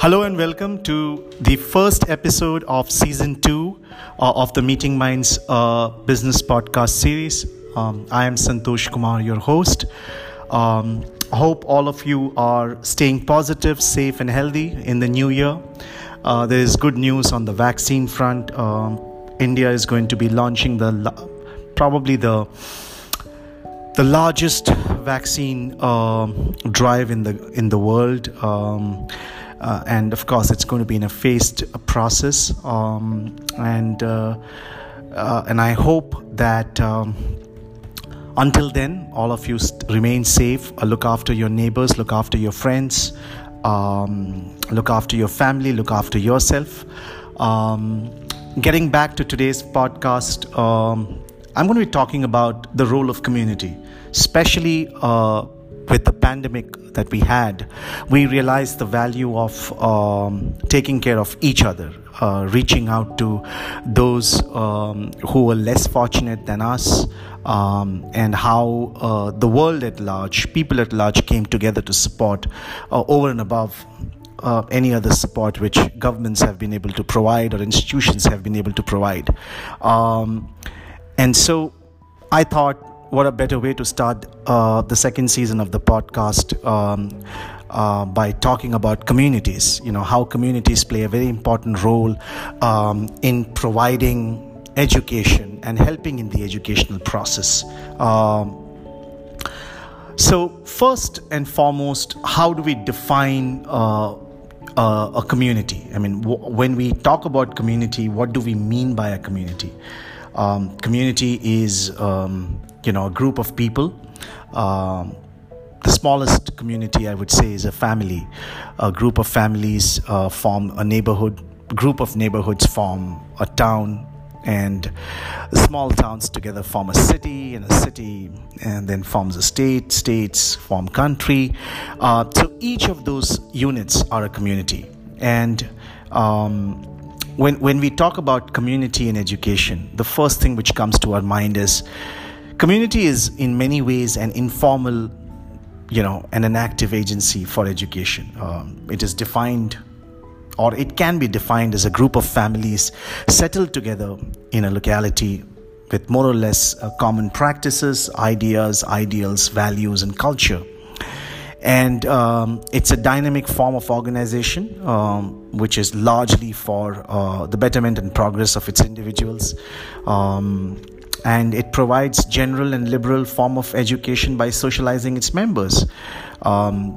Hello and welcome to the first episode of season two uh, of the Meeting Minds uh, business podcast series. Um, I am Santosh Kumar, your host. Um, hope all of you are staying positive, safe, and healthy in the new year. Uh, there is good news on the vaccine front. Um, India is going to be launching the probably the the largest vaccine uh, drive in the in the world. Um, uh, and of course it's going to be in a phased process um, and uh, uh, and I hope that um, until then all of you st- remain safe uh, look after your neighbors look after your friends um, look after your family look after yourself. Um, getting back to today's podcast um, I'm going to be talking about the role of community especially uh, with the pandemic that we had, we realized the value of um, taking care of each other, uh, reaching out to those um, who were less fortunate than us, um, and how uh, the world at large, people at large, came together to support uh, over and above. Uh, any other support which governments have been able to provide or institutions have been able to provide. Um, and so I thought what a better way to start uh, the second season of the podcast um, uh, by talking about communities. You know, how communities play a very important role um, in providing education and helping in the educational process. Um, so, first and foremost, how do we define uh, uh, a community? I mean, w- when we talk about community, what do we mean by a community? Um, community is um, you know a group of people. Um, the smallest community i would say is a family. A group of families uh, form a neighborhood group of neighborhoods form a town and small towns together form a city and a city and then forms a state. States form country. Uh, so each of those units are a community. And um, when, when we talk about community and education the first thing which comes to our mind is Community is in many ways an informal, you know, and an active agency for education. Um, it is defined or it can be defined as a group of families settled together in a locality with more or less uh, common practices, ideas, ideals, values, and culture. And um, it's a dynamic form of organization, um, which is largely for uh, the betterment and progress of its individuals. Um, and it provides general and liberal form of education by socializing its members. Um,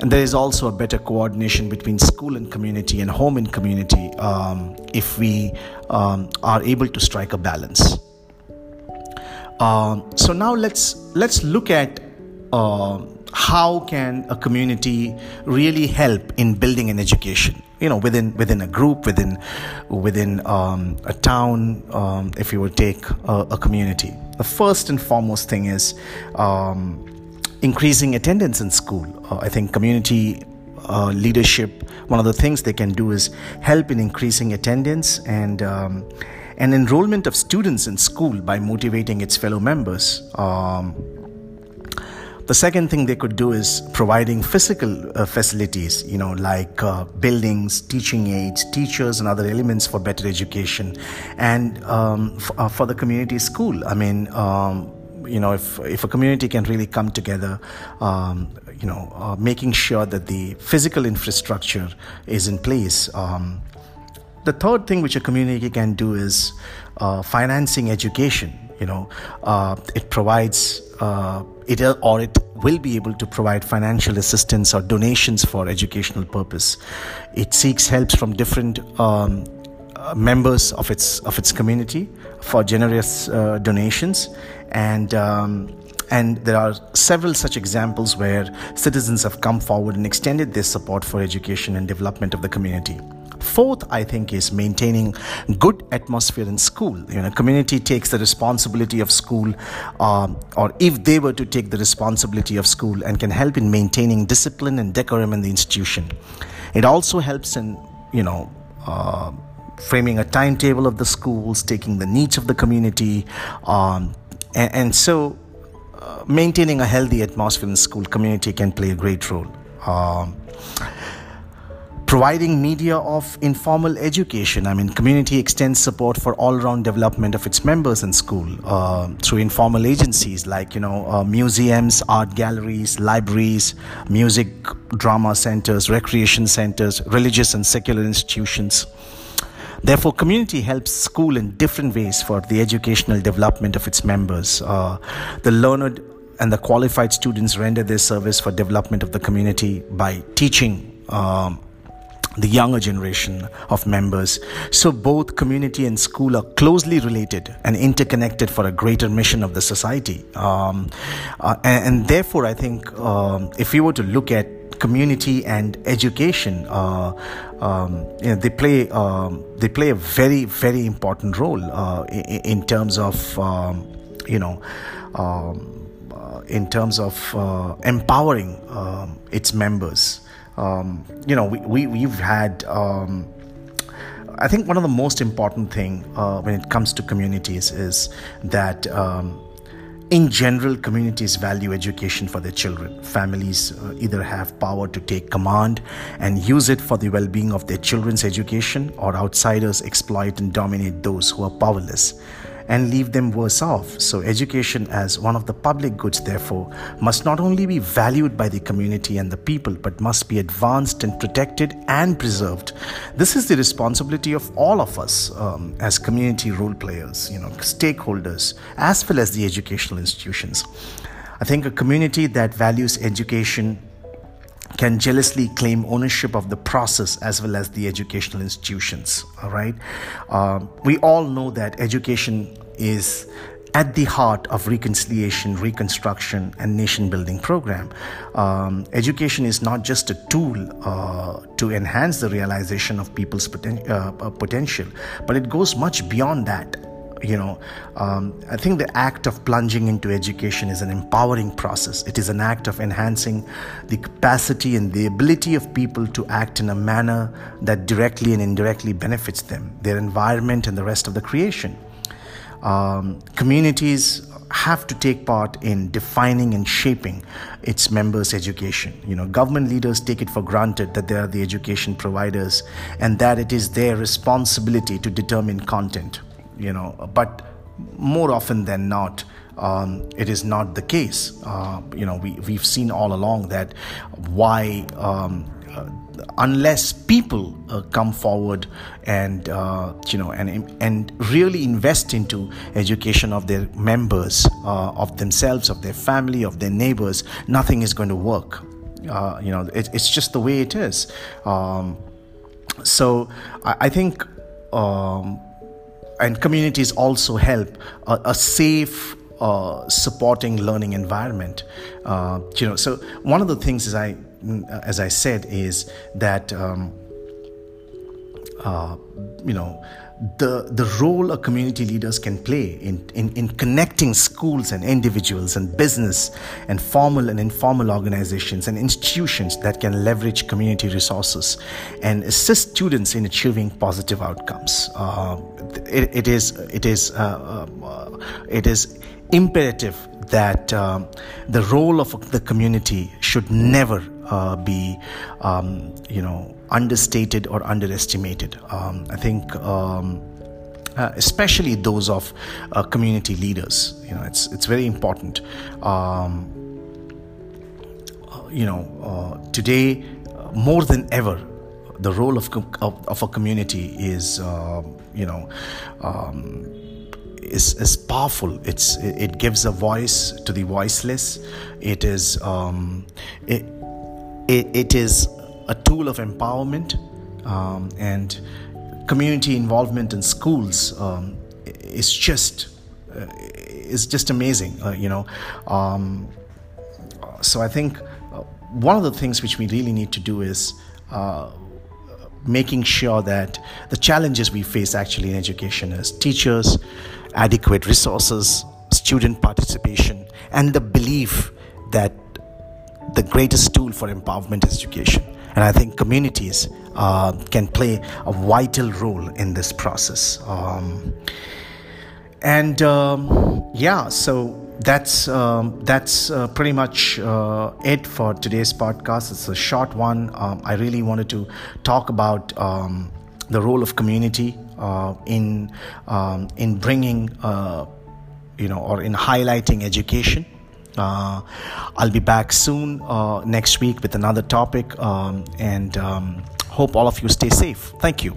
and there is also a better coordination between school and community and home and community um, if we um, are able to strike a balance. Um, so now let's let's look at uh, how can a community really help in building an education you know within within a group within within um, a town um, if you would take a, a, community. The first and foremost thing is um, increasing attendance in school. Uh, i think community uh, leadership one of the things they can do is help in increasing attendance and um, and enrollment of students in school by motivating its fellow members. Um, the second thing they could do is providing physical uh, facilities, you know, like uh, buildings, teaching aids, teachers, and other elements for better education, and um, f- uh, for the community school. I mean, um, you know, if if a community can really come together, um, you know, uh, making sure that the physical infrastructure is in place. Um, the third thing which a community can do is uh, financing education. You know, uh, it provides uh, it or it will be able to provide financial assistance or donations for educational purpose. It seeks helps from different um, uh, members of its of its community for generous uh, donations and. Um, and there are several such examples where citizens have come forward and extended their support for education and development of the community. Fourth, I think, is maintaining good atmosphere in school. You know, community takes the responsibility of school, um, or if they were to take the responsibility of school, and can help in maintaining discipline and decorum in the institution. It also helps in, you know. Uh, framing a timetable of the schools, taking the needs of the community, um, and, and, so uh, maintaining a healthy atmosphere in the school community can play a great role. Um, providing media of informal education. I mean, community extends support for all-round development of its members in school uh, through informal agencies like you know uh, museums, art galleries, libraries, music, drama centers, recreation centers, religious and secular institutions. Therefore, community helps school in different ways for the educational development of its members. Uh, the learned and the qualified students render their service for development of the community by teaching um, the younger generation of members. So both community and school are closely related and interconnected for a greater mission of the society. Um, uh, and, and, therefore, I think um, if we were to look at community and education, uh, um, you know, they play um, they play a very very important role uh, in, in, terms of um, you know um, uh, in terms of uh, empowering um, its members. Um, you know, we, we, we've had, um, I think one of the most important thing uh, when it comes to communities is that um, in general, communities value education for their children. Families uh, either have power to take command and use it for the well being of their children's education, or outsiders exploit and dominate those who are powerless and leave them worse off. So, education, as one of the public goods, therefore, must not only be valued by the community and the people, but must be advanced and protected and preserved. This is the responsibility of all of us um, as community role players, you know, stakeholders, as well as the educational institutions. I think a community that values education can jealously claim ownership of the process as well as the educational institutions. All right. Uh, we all know that education is at the heart of reconciliation, reconstruction, and nation building program. Um, education is not just a tool uh, to enhance the realization of people's poten- uh, potential, but it goes much beyond that you know um, i think the act of plunging into education is an empowering process. It is an act of enhancing the capacity and the ability of people to act in a manner that directly and indirectly benefits them their environment and the rest of the creation. Um, communities have to take part in defining and shaping its members' education. You know, government leaders take it for granted that they are the education providers and that it is their responsibility to determine content you know but more often than not um, it is not the case. Uh, you know we, we've seen all along that why um, uh, unless people uh, come forward and uh, you know and and really invest into education of their members uh, of themselves of their family of their neighbors nothing is going to work. Uh, you know it, it's just the way it is. Um, so I, I think um, and communities also help a, a safe uh, supporting learning environment. Uh, you know so one of the things as i as i said is that um, uh, you know the, the role a community leaders can play in, in, in connecting schools and individuals and business and formal and informal organizations and institutions that can leverage community resources and assist students in achieving positive outcomes. Uh, it, it is it is uh, uh, it is imperative that um, the role of the community should never uh, be, um, you know, understated or underestimated. Um, I think. Um, uh, especially those of uh, community leaders, you know, it's it's very important. Um, uh, you know, uh, today uh, more than ever, the role of of, of a community is, you know um, is, is powerful. It's it gives a voice to the voiceless. It is um, it, it, it is a tool of empowerment um, and community involvement in schools um, is just uh, is just amazing. Uh, you know, um, so I think uh, one of the things which we really need to do is uh, making sure that the challenges we face actually in education as teachers, adequate resources, student participation, and the belief that the greatest tool for empowerment is education. And I think communities uh, can play a vital role in this process. Um, and um, yeah, so that's um, that's uh, pretty much uh, it for today's podcast. It's a short one. Um, I really wanted to talk about um, the role of community uh, in um, in bringing uh, you know or in highlighting education. Uh, I'll be back soon uh, next week with another topic, um, and um, hope all of you stay safe. Thank you.